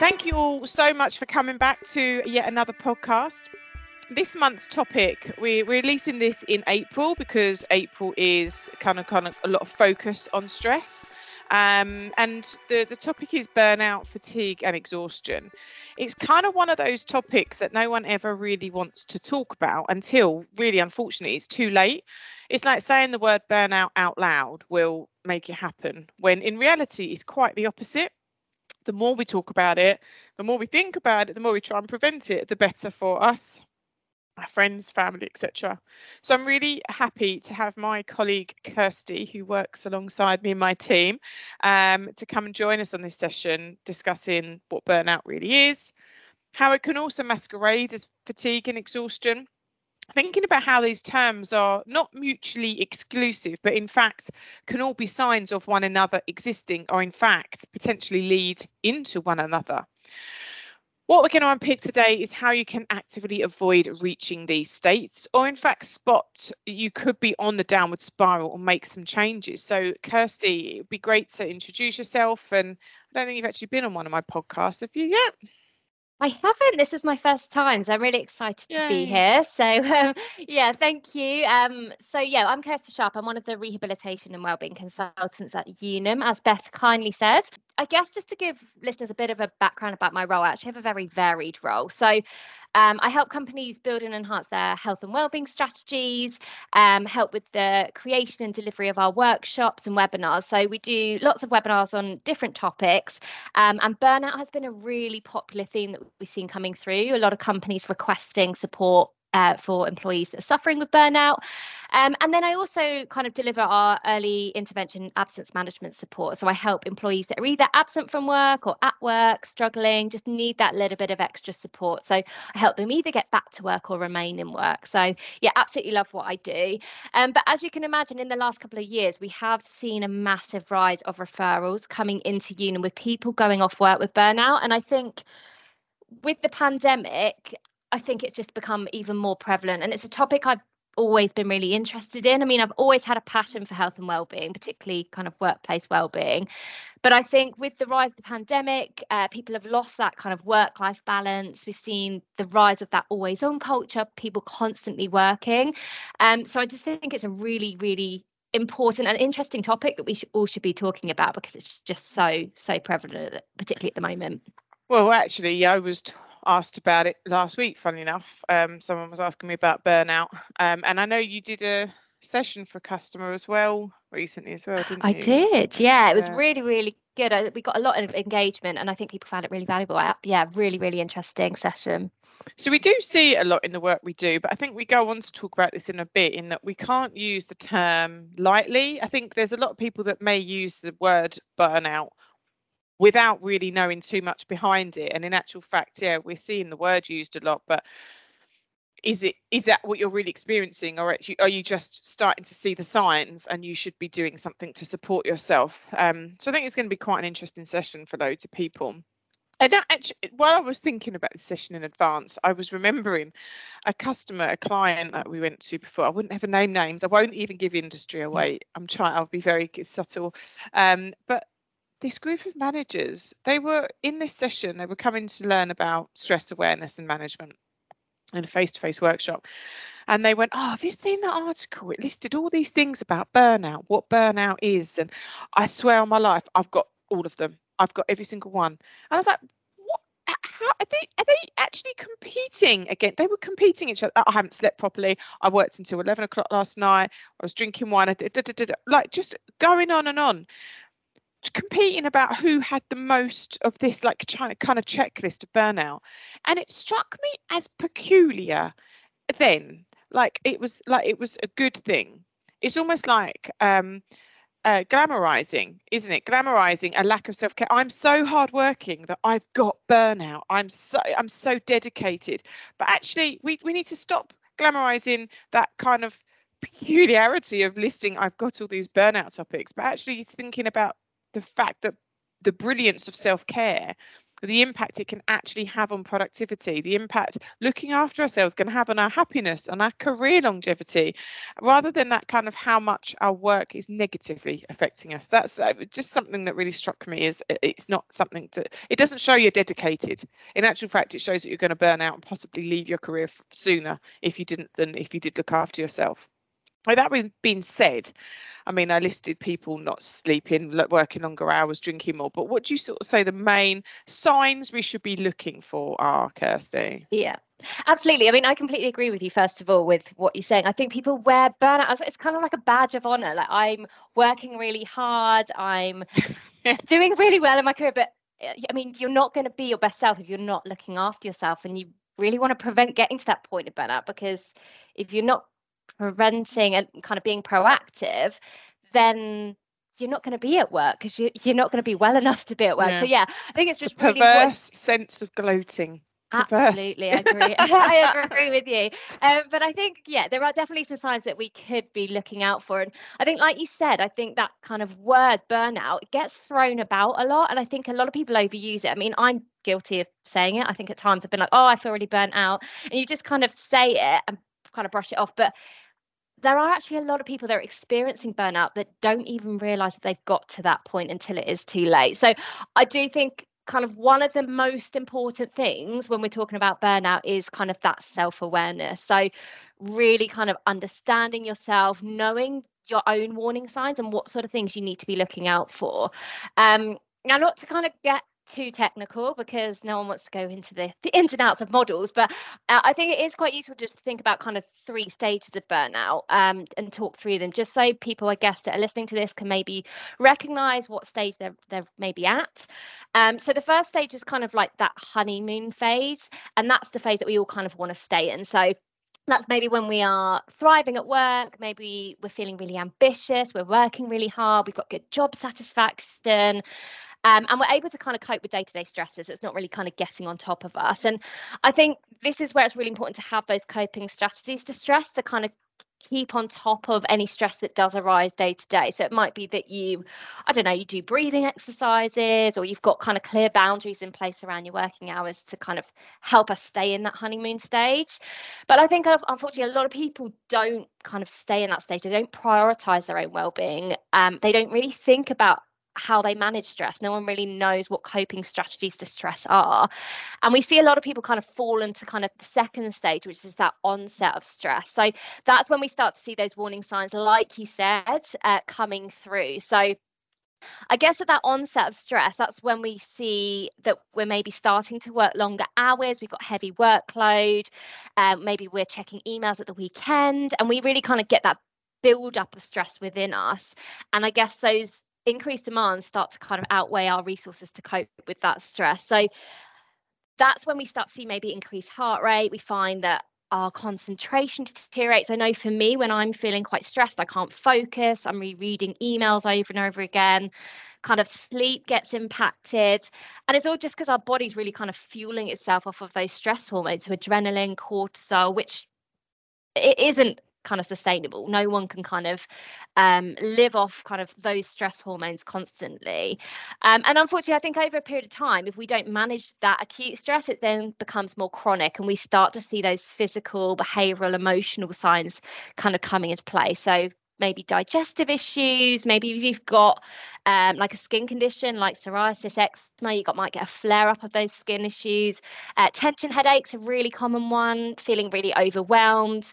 Thank you all so much for coming back to yet another podcast. This month's topic, we, we're releasing this in April because April is kind of kind of a lot of focus on stress. Um, and the, the topic is burnout, fatigue, and exhaustion. It's kind of one of those topics that no one ever really wants to talk about until, really, unfortunately, it's too late. It's like saying the word burnout out loud will make it happen, when in reality, it's quite the opposite. The more we talk about it, the more we think about it, the more we try and prevent it, the better for us, our friends, family, etc. So I'm really happy to have my colleague Kirsty, who works alongside me and my team, um, to come and join us on this session discussing what burnout really is, how it can also masquerade as fatigue and exhaustion. Thinking about how these terms are not mutually exclusive, but in fact can all be signs of one another existing, or in fact potentially lead into one another. What we're going to unpick today is how you can actively avoid reaching these states, or in fact, spot you could be on the downward spiral or make some changes. So, Kirsty, it'd be great to introduce yourself. And I don't think you've actually been on one of my podcasts, have you yet? I haven't. This is my first time, so I'm really excited Yay. to be here. So, um, yeah, thank you. Um, so, yeah, I'm Kirsty Sharp. I'm one of the rehabilitation and wellbeing consultants at Unum, as Beth kindly said. I guess just to give listeners a bit of a background about my role, I actually have a very varied role. So, um, I help companies build and enhance their health and wellbeing strategies, um, help with the creation and delivery of our workshops and webinars. So we do lots of webinars on different topics, um, and burnout has been a really popular theme that we've seen coming through. A lot of companies requesting support uh, for employees that are suffering with burnout. Um, and then I also kind of deliver our early intervention absence management support. So I help employees that are either absent from work or at work, struggling, just need that little bit of extra support. So I help them either get back to work or remain in work. So yeah, absolutely love what I do. Um, but as you can imagine, in the last couple of years, we have seen a massive rise of referrals coming into Unum with people going off work with burnout. And I think with the pandemic, I think it's just become even more prevalent. And it's a topic I've always been really interested in. I mean, I've always had a passion for health and well-being, particularly kind of workplace well-being. But I think with the rise of the pandemic, uh, people have lost that kind of work-life balance. We've seen the rise of that always-on culture, people constantly working. Um, so I just think it's a really, really important and interesting topic that we should, all should be talking about because it's just so, so prevalent, particularly at the moment. Well, actually, I was t- asked about it last week. Funny enough, um, someone was asking me about burnout, um, and I know you did a session for a customer as well recently as well, didn't you? I you? did, yeah. It was really, really good. I, we got a lot of engagement, and I think people found it really valuable. I, yeah, really, really interesting session. So we do see a lot in the work we do, but I think we go on to talk about this in a bit. In that we can't use the term lightly. I think there's a lot of people that may use the word burnout without really knowing too much behind it. And in actual fact, yeah, we're seeing the word used a lot, but is it is that what you're really experiencing or are you just starting to see the signs and you should be doing something to support yourself um, so i think it's going to be quite an interesting session for loads of people and actually, while I was thinking about this session in advance, I was remembering a customer, a client that we went to before. I wouldn't ever name names. I won't even give industry away. I'm trying. I'll be very subtle. Um, but this group of managers, they were in this session, they were coming to learn about stress awareness and management in a face-to-face workshop. And they went, Oh, have you seen that article? It listed all these things about burnout, what burnout is. And I swear on my life, I've got all of them. I've got every single one. And I was like, what how are they are they actually competing again? They were competing each other. I haven't slept properly. I worked until 11 o'clock last night. I was drinking wine. i did it like just going on and on competing about who had the most of this like China kind of checklist of burnout. And it struck me as peculiar then. Like it was like it was a good thing. It's almost like um uh, glamorizing isn't it? Glamorizing a lack of self-care. I'm so hardworking that i've got burnout. I'm so i'm so dedicated. But actually we, we need to stop glamorizing that kind of peculiarity of listing i've got all these burnout topics. But actually thinking about the fact that the brilliance of self care the impact it can actually have on productivity, the impact looking after ourselves can have on our happiness, on our career longevity, rather than that kind of how much our work is negatively affecting us. That's uh, just something that really struck me is it's not something to, it doesn't show you're dedicated. In actual fact, it shows that you're going to burn out and possibly leave your career sooner if you didn't than if you did look after yourself. With that being said, I mean, I listed people not sleeping, working longer hours, drinking more. But what do you sort of say the main signs we should be looking for are, Kirsty? Yeah, absolutely. I mean, I completely agree with you. First of all, with what you're saying, I think people wear burnout as it's kind of like a badge of honor. Like I'm working really hard, I'm doing really well in my career, but eh, I mean, you're not going to be your best self if you're not looking after yourself, and you really want to prevent getting to that point of burnout because if you're not preventing and kind of being proactive, then you're not going to be at work because you, you're not going to be well enough to be at work. Yeah. So yeah, I think it's just it's a really perverse sense of gloating. Absolutely, I agree. I agree with you. Um, but I think, yeah, there are definitely some signs that we could be looking out for. And I think, like you said, I think that kind of word burnout gets thrown about a lot. And I think a lot of people overuse it. I mean, I'm guilty of saying it. I think at times I've been like, oh, I feel really burnt out. And you just kind of say it and kind of brush it off. But there are actually a lot of people that are experiencing burnout that don't even realize that they've got to that point until it is too late. So I do think kind of one of the most important things when we're talking about burnout is kind of that self-awareness. So really kind of understanding yourself, knowing your own warning signs and what sort of things you need to be looking out for. Um, now, not to kind of get too technical because no one wants to go into the, the ins and outs of models but uh, i think it is quite useful just to think about kind of three stages of burnout um, and talk through them just so people i guess that are listening to this can maybe recognize what stage they're, they're maybe at. Um, so the first stage is kind of like that honeymoon phase and that's the phase that we all kind of want to stay in. So that's maybe when we are thriving at work maybe we're feeling really ambitious we're working really hard we've got good job satisfaction um, and we're able to kind of cope with day-to-day stresses it's not really kind of getting on top of us and i think this is where it's really important to have those coping strategies to stress to kind of keep on top of any stress that does arise day to day. So it might be that you, I don't know, you do breathing exercises or you've got kind of clear boundaries in place around your working hours to kind of help us stay in that honeymoon stage. But I think unfortunately a lot of people don't kind of stay in that stage. They don't prioritize their own well-being. Um, they don't really think about how they manage stress. No one really knows what coping strategies to stress are. And we see a lot of people kind of fall into kind of the second stage, which is that onset of stress. So that's when we start to see those warning signs, like you said, uh, coming through. So I guess at that onset of stress, that's when we see that we're maybe starting to work longer hours. We've got heavy workload. Um, maybe we're checking emails at the weekend, and we really kind of get that build up of stress within us. And I guess those increased demands start to kind of outweigh our resources to cope with that stress. So that's when we start to see maybe increased heart rate. We find that our concentration deteriorates. I know for me, when I'm feeling quite stressed, I can't focus. I'm rereading emails over and over again. Kind of sleep gets impacted. And it's all just because our body's really kind of fueling itself off of those stress hormones, so adrenaline, cortisol, which it isn't kind of sustainable. No one can kind of um, live off kind of those stress hormones constantly. Um, and unfortunately, I think over a period of time, if we don't manage that acute stress, it then becomes more chronic and we start to see those physical, behavioral, emotional signs kind of coming into play. So maybe digestive issues maybe if you've got um, like a skin condition like psoriasis eczema you got might get a flare up of those skin issues uh, tension headaches a really common one feeling really overwhelmed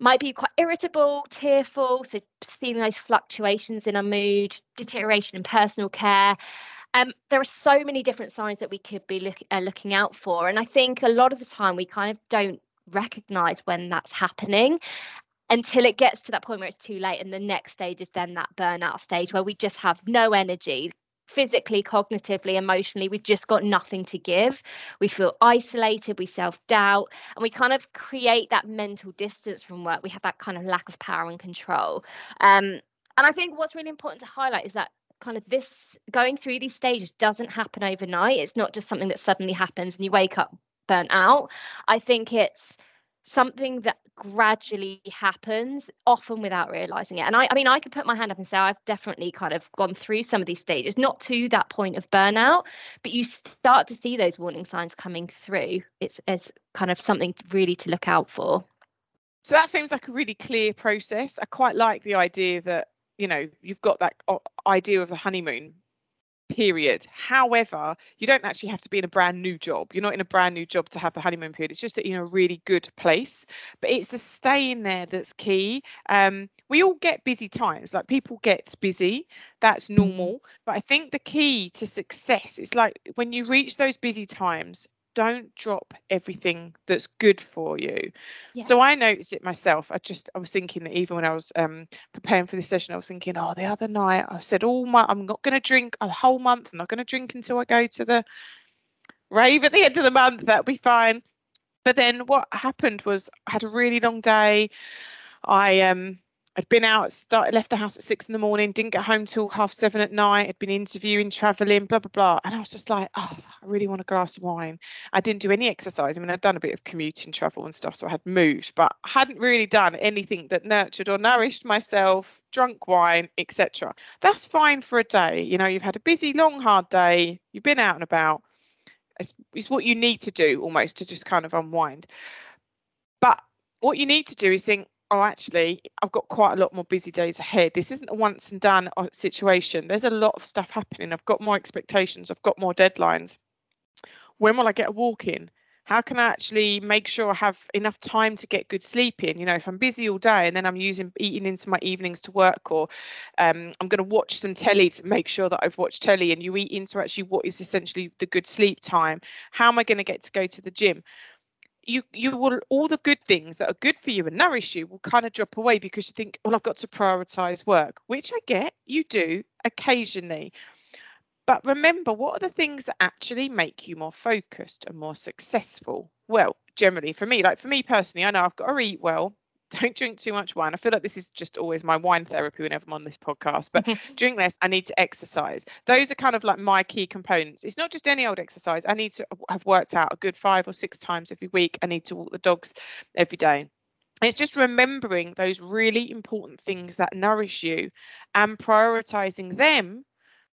might be quite irritable, tearful, so seeing those fluctuations in our mood, deterioration in personal care. Um, there are so many different signs that we could be look, uh, looking out for. And I think a lot of the time we kind of don't recognize when that's happening until it gets to that point where it's too late. And the next stage is then that burnout stage where we just have no energy physically, cognitively, emotionally, we've just got nothing to give. We feel isolated, we self doubt, and we kind of create that mental distance from work. We have that kind of lack of power and control. Um, and I think what's really important to highlight is that kind of this going through these stages doesn't happen overnight. It's not just something that suddenly happens and you wake up burnt out. I think it's something that gradually happens, often without realizing it. And I, I mean, I could put my hand up and say I've definitely kind of gone through some of these stages, not to that point of burnout, but you start to see those warning signs coming through. It's as kind of something really to look out for. So that seems like a really clear process. I quite like the idea that you know you've got that idea of the honeymoon period. However, you don't actually have to be in a brand new job. You're not in a brand new job to have the honeymoon period. It's just that you're in a really good place. But it's the stay in there that's key. Um, we all get busy times. Like people get busy. That's mm-hmm. normal. But I think the key to success is like when you reach those busy times, don't drop everything that's good for you. Yeah. So I noticed it myself. I just I was thinking that even when I was um, preparing for this session, I was thinking, oh, the other night I said all my I'm not going to drink a whole month. I'm not going to drink until I go to the rave at the end of the month. That'll be fine. But then what happened was I had a really long day. I um I'd been out, started, left the house at six in the morning, didn't get home till half seven at night. I'd been interviewing, traveling, blah, blah, blah. And I was just like, oh, I really want a glass of wine. I didn't do any exercise. I mean, I'd done a bit of commuting, travel and stuff, so I had moved, but I hadn't really done anything that nurtured or nourished myself, drunk wine, etc. That's fine for a day. You know, you've had a busy, long, hard day, you've been out and about. It's, it's what you need to do almost to just kind of unwind. But what you need to do is think, oh, actually, I've got quite a lot more busy days ahead. This isn't a once and done uh, situation. There's a lot of stuff happening. I've got more expectations. I've got more deadlines. When will I get a walk in? How can I actually make sure I have enough time to get good sleep in? You know, if I'm busy all day and then I'm using eating into my evenings to work, or um, I'm going to watch some telly to make sure that I've watched telly, and you eat into actually what is essentially the good sleep time. How am I going to get to go to the gym? You you will all the good things that are good for you and nourish you will kind of drop away because you think well i've got to prioritize work which i get you do occasionally. But remember what are the things that actually make you more focused and more successful? Well generally for me like for me personally i know i've got to eat well don't drink too much wine. I feel like this is just always my wine therapy whenever I'm on this podcast, but drink less. I need to exercise. Those are kind of like my key components. It's not just any old exercise. I need to have worked out a good five or six times every week. I need to walk the dogs every day. It's just remembering those really important things that nourish you and prioritizing them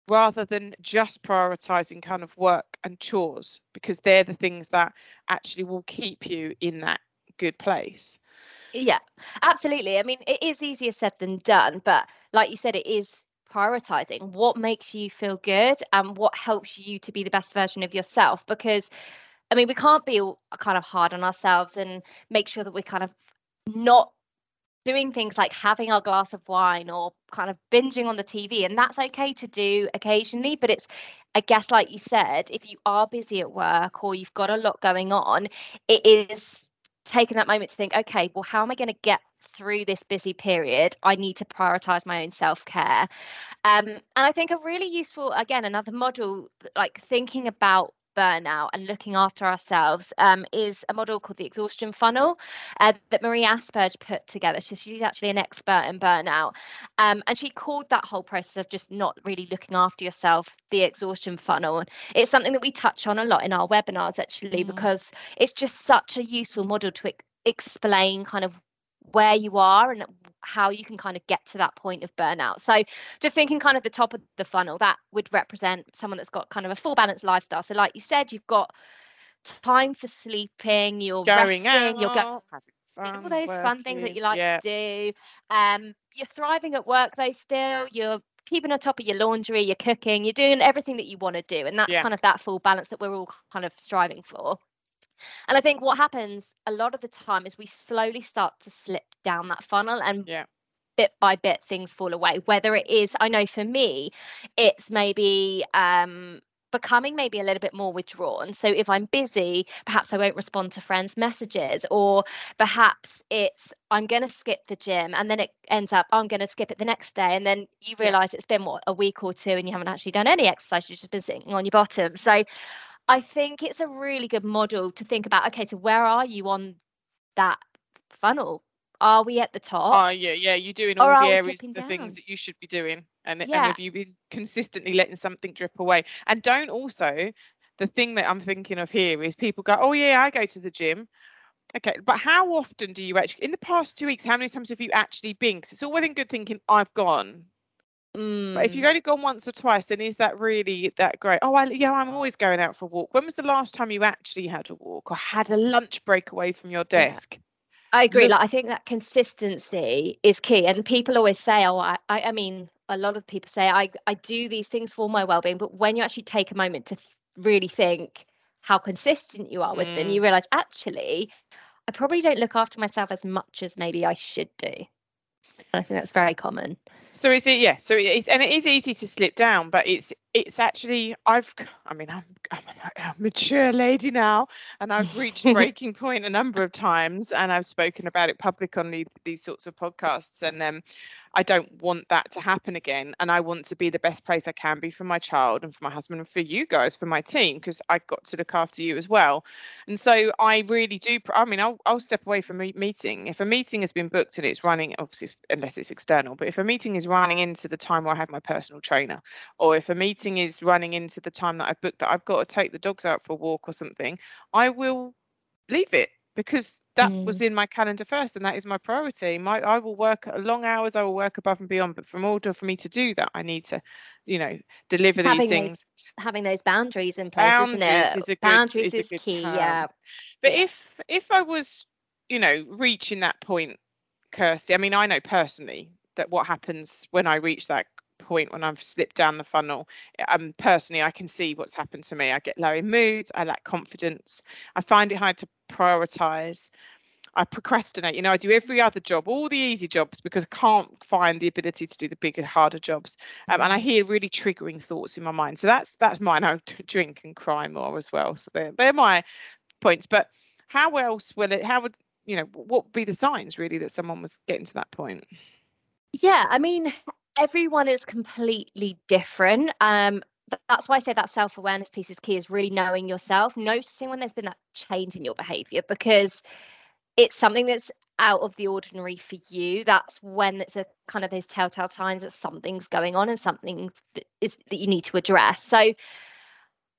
rather than just prioritizing kind of work and chores because they're the things that actually will keep you in that good place. Yeah, absolutely. I mean, it is easier said than done, but like you said, it is prioritizing what makes you feel good and what helps you to be the best version of yourself. Because, I mean, we can't be kind of hard on ourselves and make sure that we're kind of not doing things like having our glass of wine or kind of binging on the TV. And that's okay to do occasionally. But it's, I guess, like you said, if you are busy at work or you've got a lot going on, it is taking that moment to think, okay, well, how am I going to get through this busy period? I need to prioritize my own self care. Um, and I think a really useful, again, another model, like thinking about burnout and looking after ourselves um, is a model called the exhaustion funnel uh, that Marie Åsberg put together. So she's actually an expert in burnout. Um, and she called that whole process of just not really looking after yourself the exhaustion funnel. It's something that we touch on a lot in our webinars, actually, mm. because it's just such a useful model to explain kind of where you are and how you can kind of get to that point of burnout. So just thinking kind of the top of the funnel, that would represent someone that's got kind of a full balanced lifestyle. So like you said, you've got time for sleeping, you're going resting, out, you're going all those working, fun things that you like yeah. to do. Um, you're thriving at work though still, you're keeping on top of your laundry, you're cooking, you're doing everything that you want to do. And that's yeah. kind of that full balance that we're all kind of striving for. And I think what happens a lot of the time is we slowly start to slip down that funnel and yeah. bit by bit things fall away. Whether it is, I know for me, it's maybe um becoming maybe a little bit more withdrawn. So if I'm busy, perhaps I won't respond to friends' messages, or perhaps it's I'm going to skip the gym and then it ends up I'm going to skip it the next day. And then you realize yeah. it's been what a week or two and you haven't actually done any exercise, you've just been sitting on your bottom. So I think it's a really good model to think about. Okay, so where are you on that funnel? Are we at the top? Oh yeah, yeah. You're doing all the areas, the down? things that you should be doing, and, yeah. and have you been consistently letting something drip away? And don't also. The thing that I'm thinking of here is people go, oh yeah, I go to the gym, Okay, but how often do you actually, in the past two weeks, how many times have you actually been? Because it's all well and good thinking, I've gone. Mm. But if you've only gone once or twice, then is that really that great? Oh, I, yeah, I'm always going out for a walk. When was the last time you actually had a walk or had a lunch break away from your desk? Yeah. I agree. Like I think that consistency is key. And people always say, "Oh, I, I, mean, a lot of people say I, I do these things for my well-being." But when you actually take a moment to really think how consistent you are with them, Mm. you realize actually, I probably don't look after myself as much as maybe I should do. And I think that's very common. So is it? Yeah. So it's and it is easy to slip down, but it's it's actually I've I mean I'm I'm a, mature lady now, and I've reached breaking point a number of times, and I've spoken about it public on these, these sorts of podcasts, and um, I don't want that to happen again, and I want to be the best place I can be for my child and for my husband and for you guys, for my team, because I got to look after you as well, and so I really do. I mean, I'll I'll step away from a meeting if a meeting has been booked and it's running, obviously unless it's external, but if a meeting is running into the time where I have my personal trainer, or if a meeting is running into the time that I've booked that I've got to take the dogs out for a walk or something, I will leave it because that was in my calendar first and that is my priority. My I will work uh, long hours, I will work above and beyond, but from order for me to do that, I need to, you know, deliver these things. those having those boundaries in place, isn't Boundaries it? is a good boundaries is a is key. term. Yeah. But Yeah. if if I was, you know, reaching that point, Kirsty, I mean, I know personally that what happens when I reach that point when I've slipped down the funnel, um, personally, I can see what's happened to me. I get low in mood, I lack confidence, I find it hard to prioritize. I procrastinate. You know, I do every other job, all the easy jobs, because I can't find the ability to do the bigger, harder jobs. Um, and I hear really triggering thoughts in my mind. So that's that's mine. I drink and cry more as well. So they're they're my points. But how else will it? How would you know? What would be the signs really that someone was getting to that point? Yeah, I mean, everyone is completely different. Um, that's why I say that self-awareness piece is key, is really knowing yourself, noticing when there's been that change in your behavior, because it's something that's out of the ordinary for you. That's when it's a kind of those telltale signs that something's going on and something that is that you need to address. So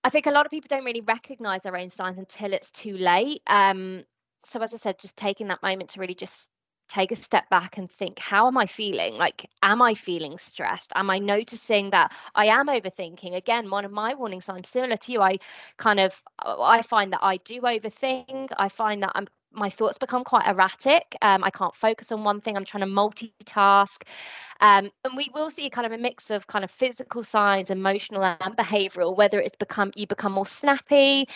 I think a lot of people don't really recognize their own signs until it's too late. Um, so as I said, just taking that moment to really just take a step back and think how am i feeling? Like am i feeling stressed? Am i noticing that i am overthinking? Again one of my warning signs similar to you i kind of uh, i find that i do overthink. I find that i'm my thoughts become quite erratic um, i can't focus on one thing i'm trying to multitask um, and we will see kind of a mix of kind of physical signs emotional and behavioral whether it's become you become more snappy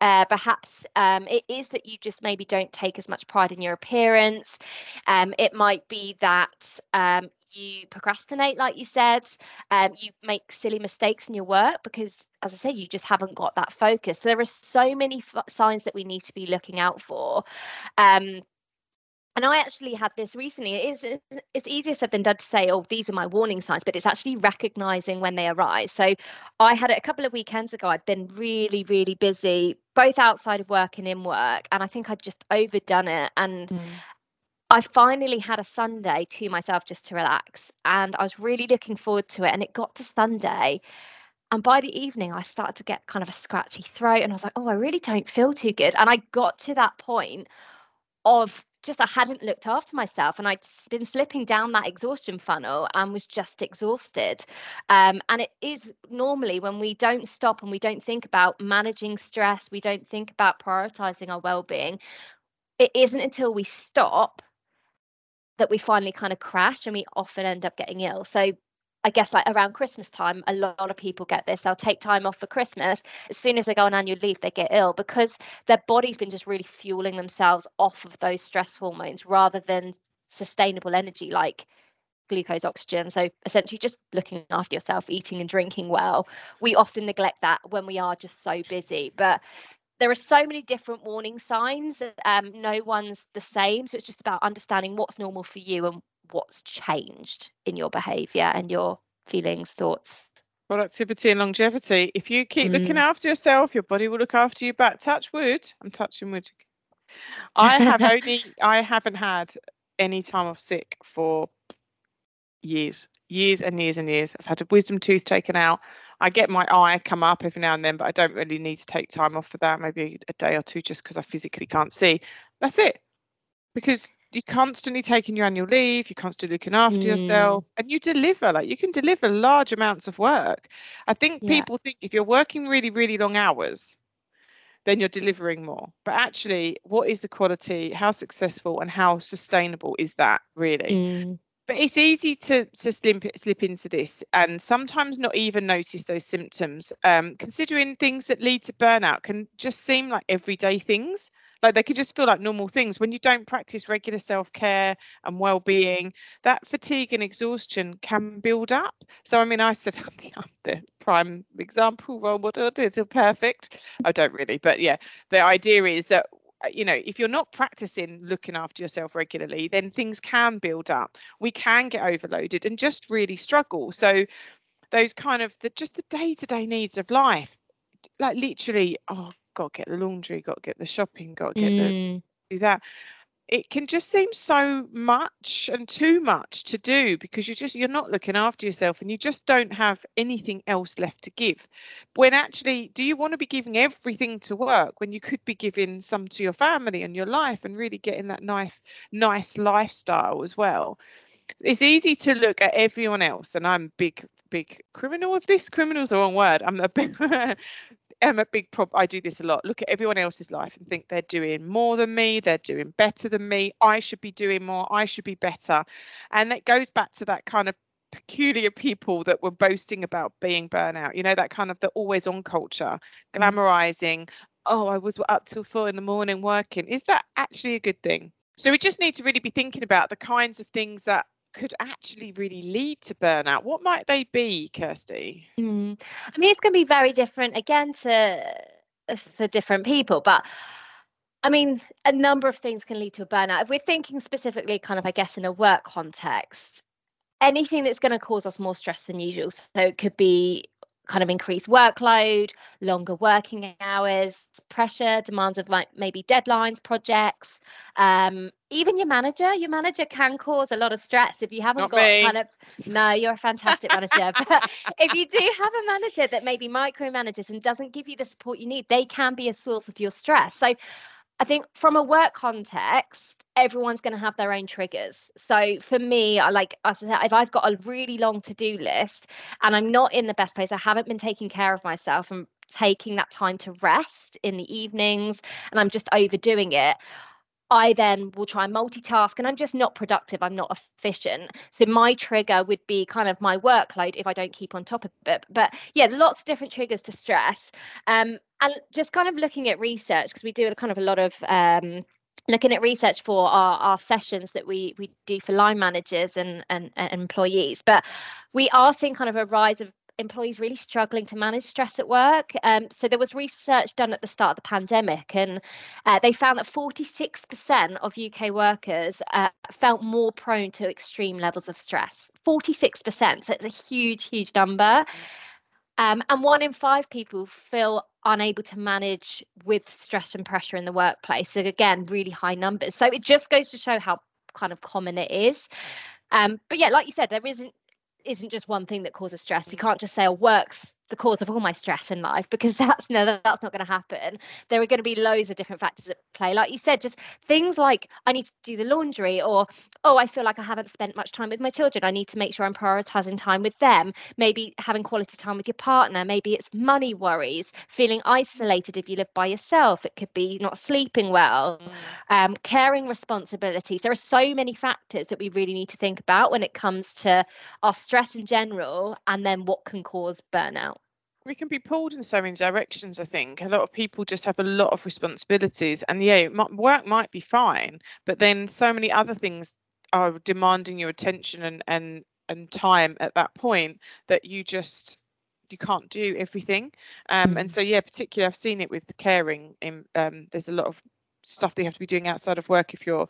uh, perhaps um, it is that you just maybe don't take as much pride in your appearance. Um, it might be that um, you procrastinate, like you said. Um, you make silly mistakes in your work because, as I said, you just haven't got that focus. So there are so many f- signs that we need to be looking out for. Um, and I actually had this recently. It is it's- easier said than done to say, oh, these are my warning signs, but it's actually recognizing when they arise. So I had it a couple of weekends ago. I'd been really, really busy, both outside of work and in work, and I think I'd just overdone it. And I finally had a Sunday to myself just to relax, and I was really looking forward to it. And it got to Sunday, and by the evening, I started to get kind of a scratchy throat, and I was like, oh, I really don't feel too good. And I got to that point of just I hadn't looked after myself and I'd been slipping down that exhaustion funnel and was just exhausted. Um, and it is normally when we don't stop and we don't think about managing stress, we don't think about prioritizing our well-being. It isn't until we stop that we finally kind of crash and we often end up getting ill. So I guess like around Christmas time, a lot of people get this. They'll take time off for Christmas. As soon as they go on annual leave, they get ill because their body's been just really fueling themselves off of those stress hormones rather than sustainable energy like glucose, oxygen. So essentially just looking after yourself, eating and drinking well. We often neglect that when we are just so busy. But there are so many different warning signs. Um, no one's the same. So it's just about understanding what's normal for you and what's changed in your behavior and your feelings, thoughts. Productivity and longevity. If you keep looking Mm. after yourself, your body will look after you back. Touch wood. I'm touching wood. I have only I haven't had any time off sick for years, years and years and years. I've had a wisdom tooth taken out. I get my eye come up every now and then, but I don't really need to take time off for that. Maybe a day or two just because I physically can't see. That's it. Because you're constantly taking your annual leave, you're constantly looking after mm. yourself, and you deliver. Like you can deliver large amounts of work. I think yeah. people think if you're working really, really long hours, then you're delivering more. But actually, what is the quality? How successful and how sustainable is that really? Mm but it's easy to to slip slip into this and sometimes not even notice those symptoms um, considering things that lead to burnout can just seem like everyday things. Like they could just feel like normal things. When you don't practice regular self-care and well-being that fatigue and exhaustion can build up. So i mean i said i'm the prime example role model it's perfect. I don't really but yeah the idea is that you know if you're not practicing looking after yourself regularly then things can build up. We can get overloaded and just really struggle. So those kind of the just the day-to-day needs of life like literally oh got to get the laundry got to get the shopping got to get mm. the do that it can just seem so much and too much to do because you're just you're not looking after yourself and you just don't have anything else left to give. When actually do you want to be giving everything to work when you could be giving some to your family and your life and really getting that nice nice lifestyle as well? It's easy to look at everyone else and i'm big big criminal of this. Criminal's the wrong word. I'm a big am a big problem. I do this a lot. Look at everyone else's life and think they're doing more than me, they're doing better than me. I should be doing more, I should be better. And it goes back to that kind of peculiar people that were boasting about being burnout, you know, that kind of the always on culture, mm. glamorizing, oh, I was up till four in the morning working. Is that actually a good thing? So we just need to really be thinking about the kinds of things that could actually really lead to burnout. What might they be, Kirsty? Mm. I mean, it's going to be very different again to uh, for different people, but I mean, a number of things can lead to a burnout. If we're thinking specifically, kind of, I guess, in a work context, anything that's going to cause us more stress than usual. So it could be kind of increased workload, longer working hours, pressure, demands of like maybe deadlines, projects. Um, even your manager, your manager can cause a lot of stress if you haven't Not got me. kind of no, you're a fantastic manager. But if you do have a manager that maybe micromanages and doesn't give you the support you need, they can be a source of your stress. So I think from a work context, everyone's going to have their own triggers. So for me, I like I said, if I've got a really long to-do list and I'm not in the best place, I haven't been taking care of myself and taking that time to rest in the evenings, and I'm just overdoing it. I then will try and multitask and I'm just not productive. I'm not efficient. So my trigger would be kind of my workload if I don't keep on top of it. But yeah, lots of different triggers to stress. Um, and just kind of looking at research because we do kind of a lot of um, looking at research for our, our sessions that we we do for line managers and, and, and employees but we are seeing kind of a rise of employees really struggling to manage stress at work. Um, so there was research done at the start of the pandemic, and uh, they found that 46% of UK workers uh, felt more prone to extreme levels of stress. 46%. So it's a huge, huge number. Um, and one in five people feel unable to manage with stress and pressure in the workplace. So again, really high numbers. So it just goes to show how kind of common it is. Um, but yeah, like you said, there isn't isn't just one thing that causes stress. You can't just say, oh, work's the cause of all my stress in life because that's no that's not going to happen. There are going to be loads of different factors at play. Like you said just things like i need to do the laundry or oh i feel like i haven't spent much time with my children. I need to make sure i'm prioritizing time with them. Maybe having quality time with your partner. Maybe it's money worries feeling isolated if you live by yourself. It could be not sleeping well mm. um, caring responsibilities. There are so many factors that we really need to think about when it comes to our stress in general and then what can cause burnout we can be pulled in so many directions i think a lot of people just have a lot of responsibilities and yeah work might be fine but then so many other things are demanding your attention and and and time at that point that you just you can't do everything um, and mm. so yeah particularly i've seen it with caring in um, there's a lot of stuff that you have to be doing outside of work if you're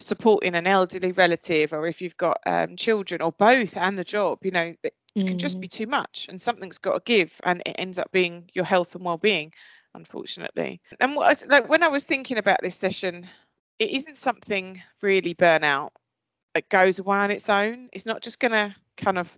supporting an elderly relative or if you've got um, children or both and the job you know mm. can just be too much and something's got to give and it ends up being your health and well-being unfortunately and what I, like when i was thinking about this session it isn't something really burnout that goes away on its own it's not just going to kind of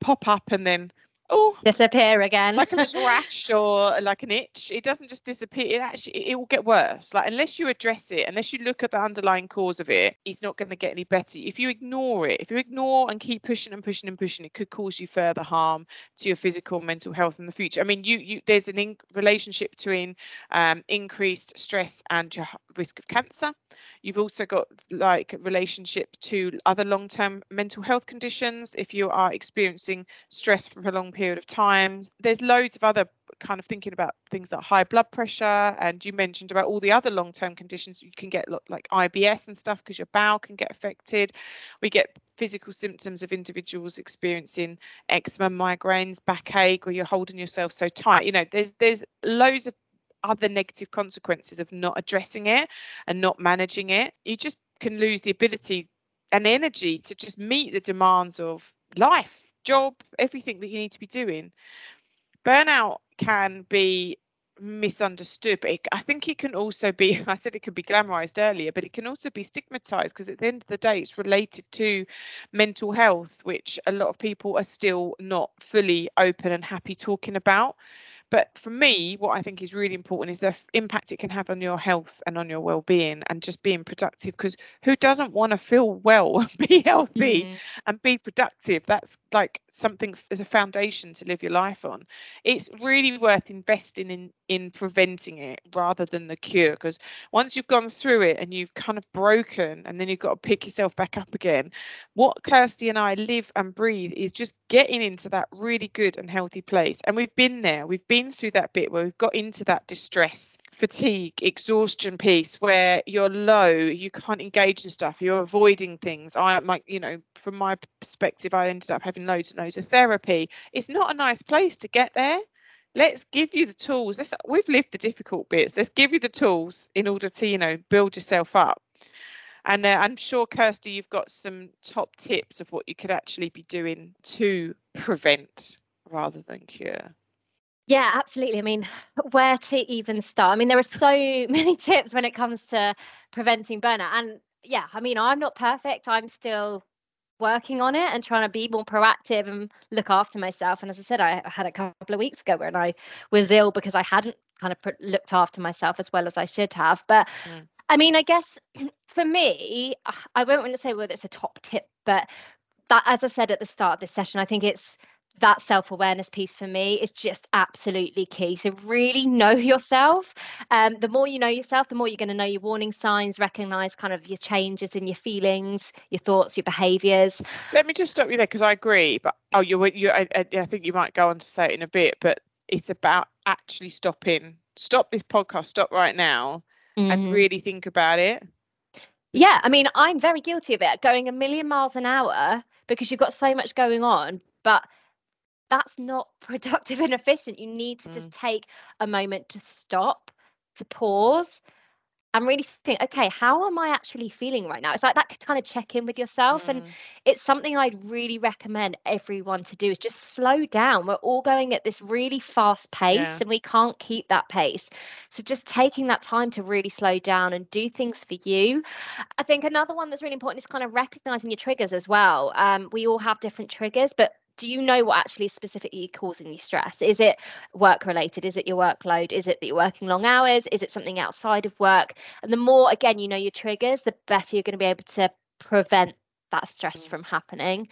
pop up and then oh. Disappear again. Like a little rash or like an itch. It doesn't just disappear. It actually it will get worse. Like unless you address it unless you look at the underlying cause of it it's not going to get any better. If you ignore it if you ignore and keep pushing and pushing and pushing it could cause you further harm to your physical and mental health in the future. I mean you you there's an in- relationship between um, increased stress and your risk of cancer you've also got like relationship to other long-term mental health conditions if you are experiencing stress for a long period of time. There's loads of other kind of thinking about things like high blood pressure and you mentioned about all the other long-term conditions. You can get like IBS and stuff because your bowel can get affected. We get physical symptoms of individuals experiencing eczema migraines backache or you're holding yourself so tight. You know there's there's loads of other negative consequences of not addressing it and not managing it you just can lose the ability and energy to just meet the demands of life job, everything that you need to be doing. Burnout can be misunderstood but it, i think it can also be i said it could be glamorized earlier but it can also be stigmatized because at the end of the day it's related to mental health which a lot of people are still not fully open and happy talking about but for me, what I think is really important is the impact it can have on your health and on your well-being and just being productive. Because who doesn't want to feel well, be healthy, mm. and be productive? That's like something as a foundation to live your life on. It's really worth investing in in preventing it rather than the cure. Because once you've gone through it and you've kind of broken, and then you've got to pick yourself back up again. What Kirsty and I live and breathe is just getting into that really good and healthy place. And we've been there. We've been been through that bit where we've got into that distress, fatigue, exhaustion piece where you're low, you can't engage in stuff, you're avoiding things. I might, you know, from my perspective, I ended up having loads and loads of therapy. It's not a nice place to get there. Let's give you the tools. Let's, we've lived the difficult bits. Let's give you the tools in order to, you know, build yourself up. And uh, I'm sure, Kirsty, you've got some top tips of what you could actually be doing to prevent rather than cure. Yeah, absolutely. I mean, where to even start? I mean, there are so many tips when it comes to preventing burnout. And yeah, I mean, I'm not perfect. I'm still working on it and trying to be more proactive and look after myself. And as I said, I had a couple of weeks ago when I was ill because I hadn't kind of looked after myself as well as I should have. But mm. I mean, I guess for me, I won't want to say whether it's a top tip, but that, as I said at the start of this session, I think it's that self awareness piece for me is just absolutely key. So, really know yourself. Um, the more you know yourself, the more you're going to know your warning signs, recognize kind of your changes in your feelings, your thoughts, your behaviors. Let me just stop you there because I agree. But oh, you, you, I, I think you might go on to say it in a bit, but it's about actually stopping. Stop this podcast, stop right now, mm-hmm. and really think about it. Yeah, I mean, I'm very guilty of it, going a million miles an hour because you've got so much going on. But that's not productive and efficient. You need to mm. just take a moment to stop, to pause, and really think, okay, how am I actually feeling right now? It's like that kind of check in with yourself. Mm. And it's something I'd really recommend everyone to do is just slow down. We're all going at this really fast pace yeah. and we can't keep that pace. So just taking that time to really slow down and do things for you. I think another one that's really important is kind of recognizing your triggers as well. Um, we all have different triggers, but do you know what actually is specifically causing you stress? Is it work related? Is it your workload? Is it that you're working long hours? Is it something outside of work? And the more, again, you know your triggers, the better you're going to be able to prevent that stress mm. from happening.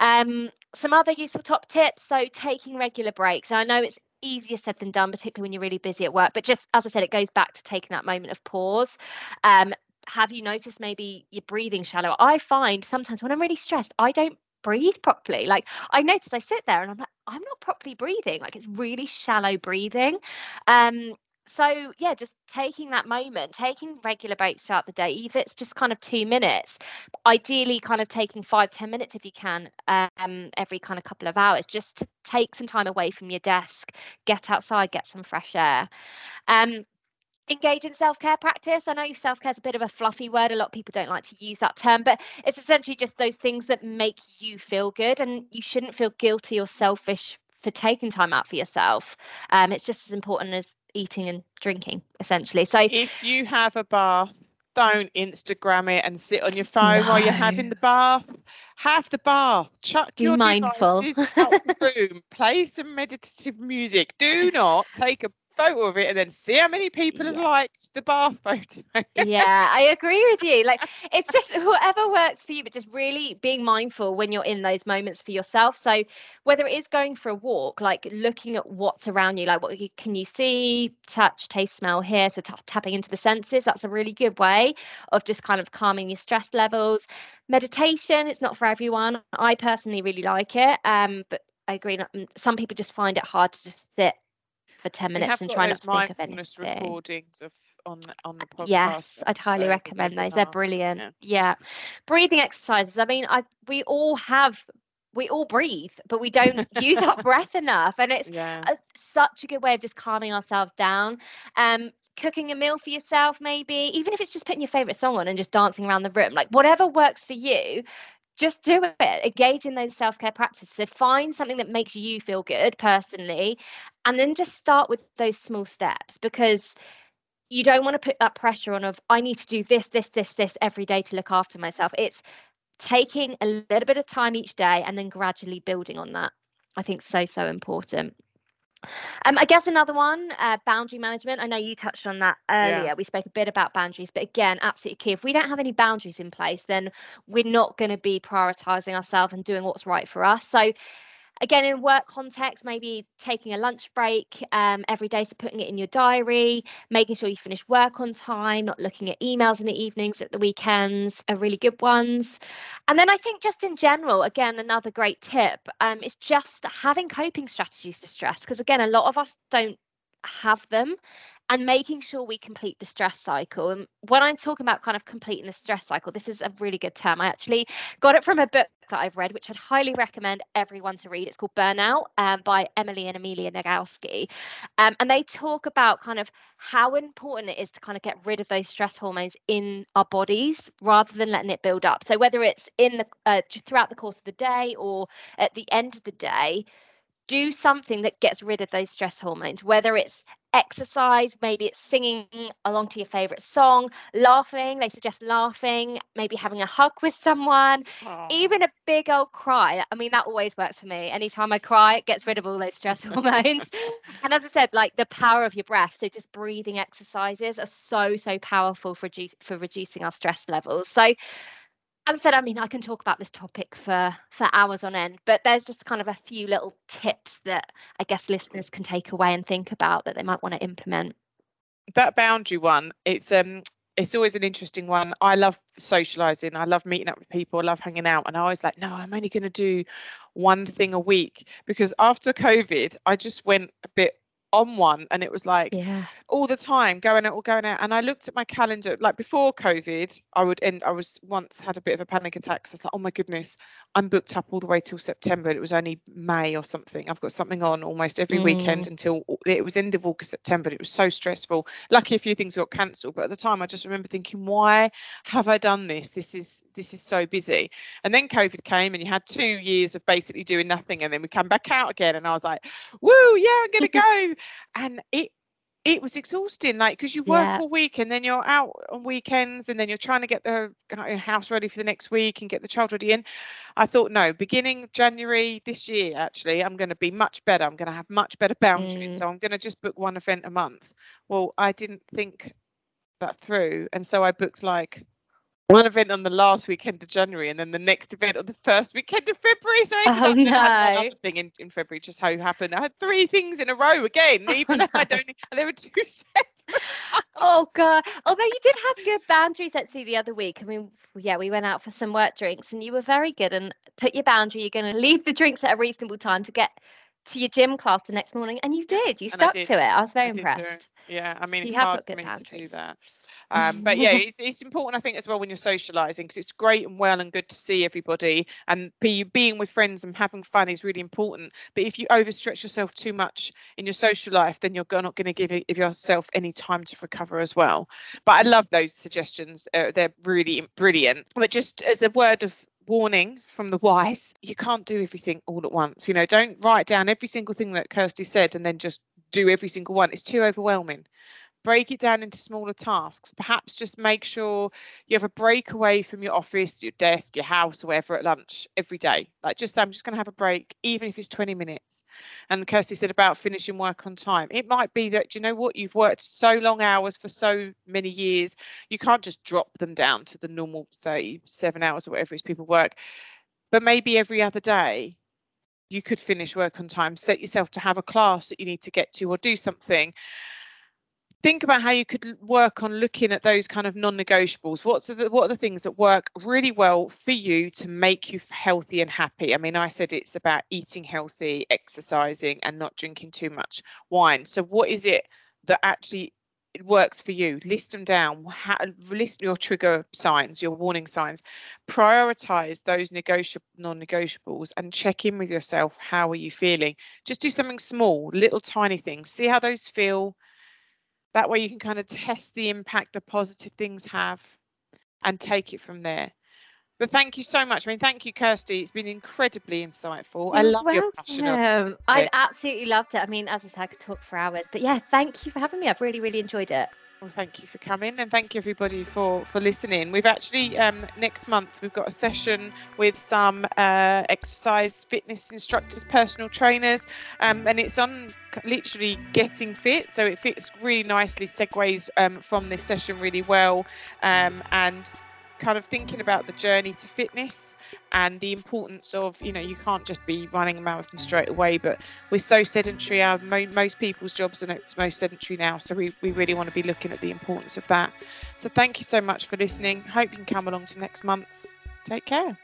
Um, some other useful top tips. So, taking regular breaks. I know it's easier said than done, particularly when you're really busy at work. But just as I said, it goes back to taking that moment of pause. Um, have you noticed maybe you're breathing shallow? I find sometimes when I'm really stressed, I don't breathe properly. Like I noticed I sit there and I'm like, I'm not properly breathing. Like it's really shallow breathing. Um, so yeah, just taking that moment, taking regular breaks throughout the day, if it's just kind of two minutes, ideally kind of taking five, ten minutes if you can, um, every kind of couple of hours, just to take some time away from your desk, get outside, get some fresh air. Um, engage in self-care practice i know self-care is a bit of a fluffy word a lot of people don't like to use that term but it's essentially just those things that make you feel good and you shouldn't feel guilty or selfish for taking time out for yourself um, it's just as important as eating and drinking essentially so if you have a bath don't Instagram it and sit on your phone no. while you're having the bath. Have the bath. Chuck Be your mindful. devices out the room. Play some meditative music. Do not take a photo of it and then see how many people yeah. have liked the bath photo. yeah, I agree with you. Like it's just whatever works for you, but just really being mindful when you're in those moments for yourself. So whether it is going for a walk, like looking at what's around you, like what you, can you see, touch, taste, smell, hear. So t- tapping into the senses, that's a really good way of just kind of calming your stress levels. Meditation, it's not for everyone. I personally really like it. Um, but I agree. Some people just find it hard to just sit for 10 minutes and try not to think of anything. recordings of on on the podcast. Yes, I'd highly so recommend those. They're brilliant. Yeah. yeah. Breathing exercises. I mean, I we all have we all breathe, but we don't use our breath enough. And it's yeah. a, such a good way of just calming ourselves down. Um, cooking a meal for yourself, maybe, even if it's just putting your favorite song on and just dancing around the room, like whatever works for you, just do it. Engage in those self-care practices. So find something that makes you feel good personally and then just start with those small steps because you don't want to put that pressure on of i need to do this this this this every day to look after myself. It's taking a little bit of time each day and then gradually building on that. I think so so important um, I guess another one, uh, boundary management. I know you touched on that earlier. Yeah. We spoke a bit about boundaries, but again, absolutely key. If we don't have any boundaries in place, then we're not going to be prioritizing ourselves and doing what's right for us. So again in work context maybe taking a lunch break um, every day so putting it in your diary making sure you finish work on time not looking at emails in the evenings at the weekends are really good ones. And then i think just in general again another great tip um, is just having coping strategies to stress because again a lot of us don't have them and making sure we complete the stress cycle. And when I'm talking about kind of completing the stress cycle, this is a really good term. I actually got it from a book that I've read, which I'd highly recommend everyone to read. It's called Burnout um, by Emily and Amelia Nagoski. Um, and they talk about kind of how important it is to kind of get rid of those stress hormones in our bodies rather than letting it build up. So whether it's in the uh, throughout the course of the day or at the end of the day, do something that gets rid of those stress hormones, whether it's exercise, maybe it's singing along to your favorite song, laughing, they suggest laughing, maybe having a hug with someone, Aww. even a big old cry. I mean, that always works for me. Anytime I cry, it gets rid of all those stress hormones. and as I said, like the power of your breath. So just breathing exercises are so, so powerful for, reduce, for reducing our stress levels. So as I said, I mean, I can talk about this topic for for hours on end, but there's just kind of a few little tips that I guess listeners can take away and think about that they might want to implement. That boundary one, it's um it's always an interesting one. I love socializing. I love meeting up with people. I love hanging out. And I always like, no, I'm only going to do one thing a week because after COVID, I just went a bit on one and it was like yeah. All the time going out or going out and i looked at my calendar like before covid i would end i was once had a bit of a panic attack so i was like oh my goodness i'm booked up all the way till september it was only may or something i've got something on almost every mm. weekend until it was end of august september it was so stressful. Lucky a few things got cancelled but at the time i just remember thinking why have i done this? This is this is so busy. And then covid came and you had two years of basically doing nothing and then we come back out again and i was like woo yeah i'm gonna go. And it it was exhausting like because you work yeah. all week and then you're out on weekends and then you're trying to get the house ready for the next week and get the child ready in i thought no beginning january this year actually i'm going to be much better i'm going to have much better boundaries mm. so i'm going to just book one event a month well i didn't think that through and so i booked like one event on the last weekend of January and then the next event on the first weekend of February. So I oh, no. one thing in, in February, just how you happened. I had three things in a row again, oh, even oh, though no. I don't there were two separate. oh god. Although you did have good boundaries actually the other week. I mean, yeah, we went out for some work drinks and you were very good and put your boundary. You're gonna leave the drinks at a reasonable time to get to your gym class the next morning and you did. You stuck did. to it. I was very I impressed. Yeah, I mean, so it's hard for me boundaries. to do that. Um, but yeah, it's, it's important, I think, as well when you're socializing because it's great and well and good to see everybody and be, being with friends and having fun is really important. But if you overstretch yourself too much in your social life, then you're not going to give yourself any time to recover as well. But I love those suggestions, uh, they're really brilliant. But just as a word of warning from the wise you can't do everything all at once you know don't write down every single thing that kirsty said and then just do every single one. It's too overwhelming break it down into smaller tasks. Perhaps just make sure you have a break away from your office, your desk, your house, or wherever at lunch every day. Like just I'm just going to have a break, even if it's 20 minutes. And Kirsty said about finishing work on time. It might be that, you know what, you've worked so long hours for so many years, you can't just drop them down to the normal 37 hours or whatever it is people work. But maybe every other day, you could finish work on time, set yourself to have a class that you need to get to or do something think about how you could work on looking at those kind of non-negotiables. What's the, what are the things that work really well for you to make you healthy and happy? I mean i said it's about eating healthy exercising and not drinking too much wine. So what is it that actually works for you? List them down. How, list your trigger signs your warning signs. Prioritize those negotiable non-negotiables and check in with yourself. How are you feeling? Just do something small little tiny things. See how those feel that way you can kind of test the impact the positive things have and take it from there. But thank you so much. I mean, thank you, Kirsty. It's been incredibly insightful. You're I love welcome. your passion. I absolutely loved it. I mean, as I said, I could talk for hours. But yeah, thank you for having me. I've really, really enjoyed it. Well, thank you for coming and thank you everybody for for listening. We've actually um, next month we've got a session with some uh, exercise fitness instructors, personal trainers, um, and it's on literally getting fit. So it fits really nicely, segues um, from this session really well, um, and kind of thinking about the journey to fitness and the importance of you know you can't just be running a marathon straight away but we're so sedentary. Our most people's jobs are most sedentary now so we, we really want to be looking at the importance of that. So thank you so much for listening. Hope you can come along to next month's. Take care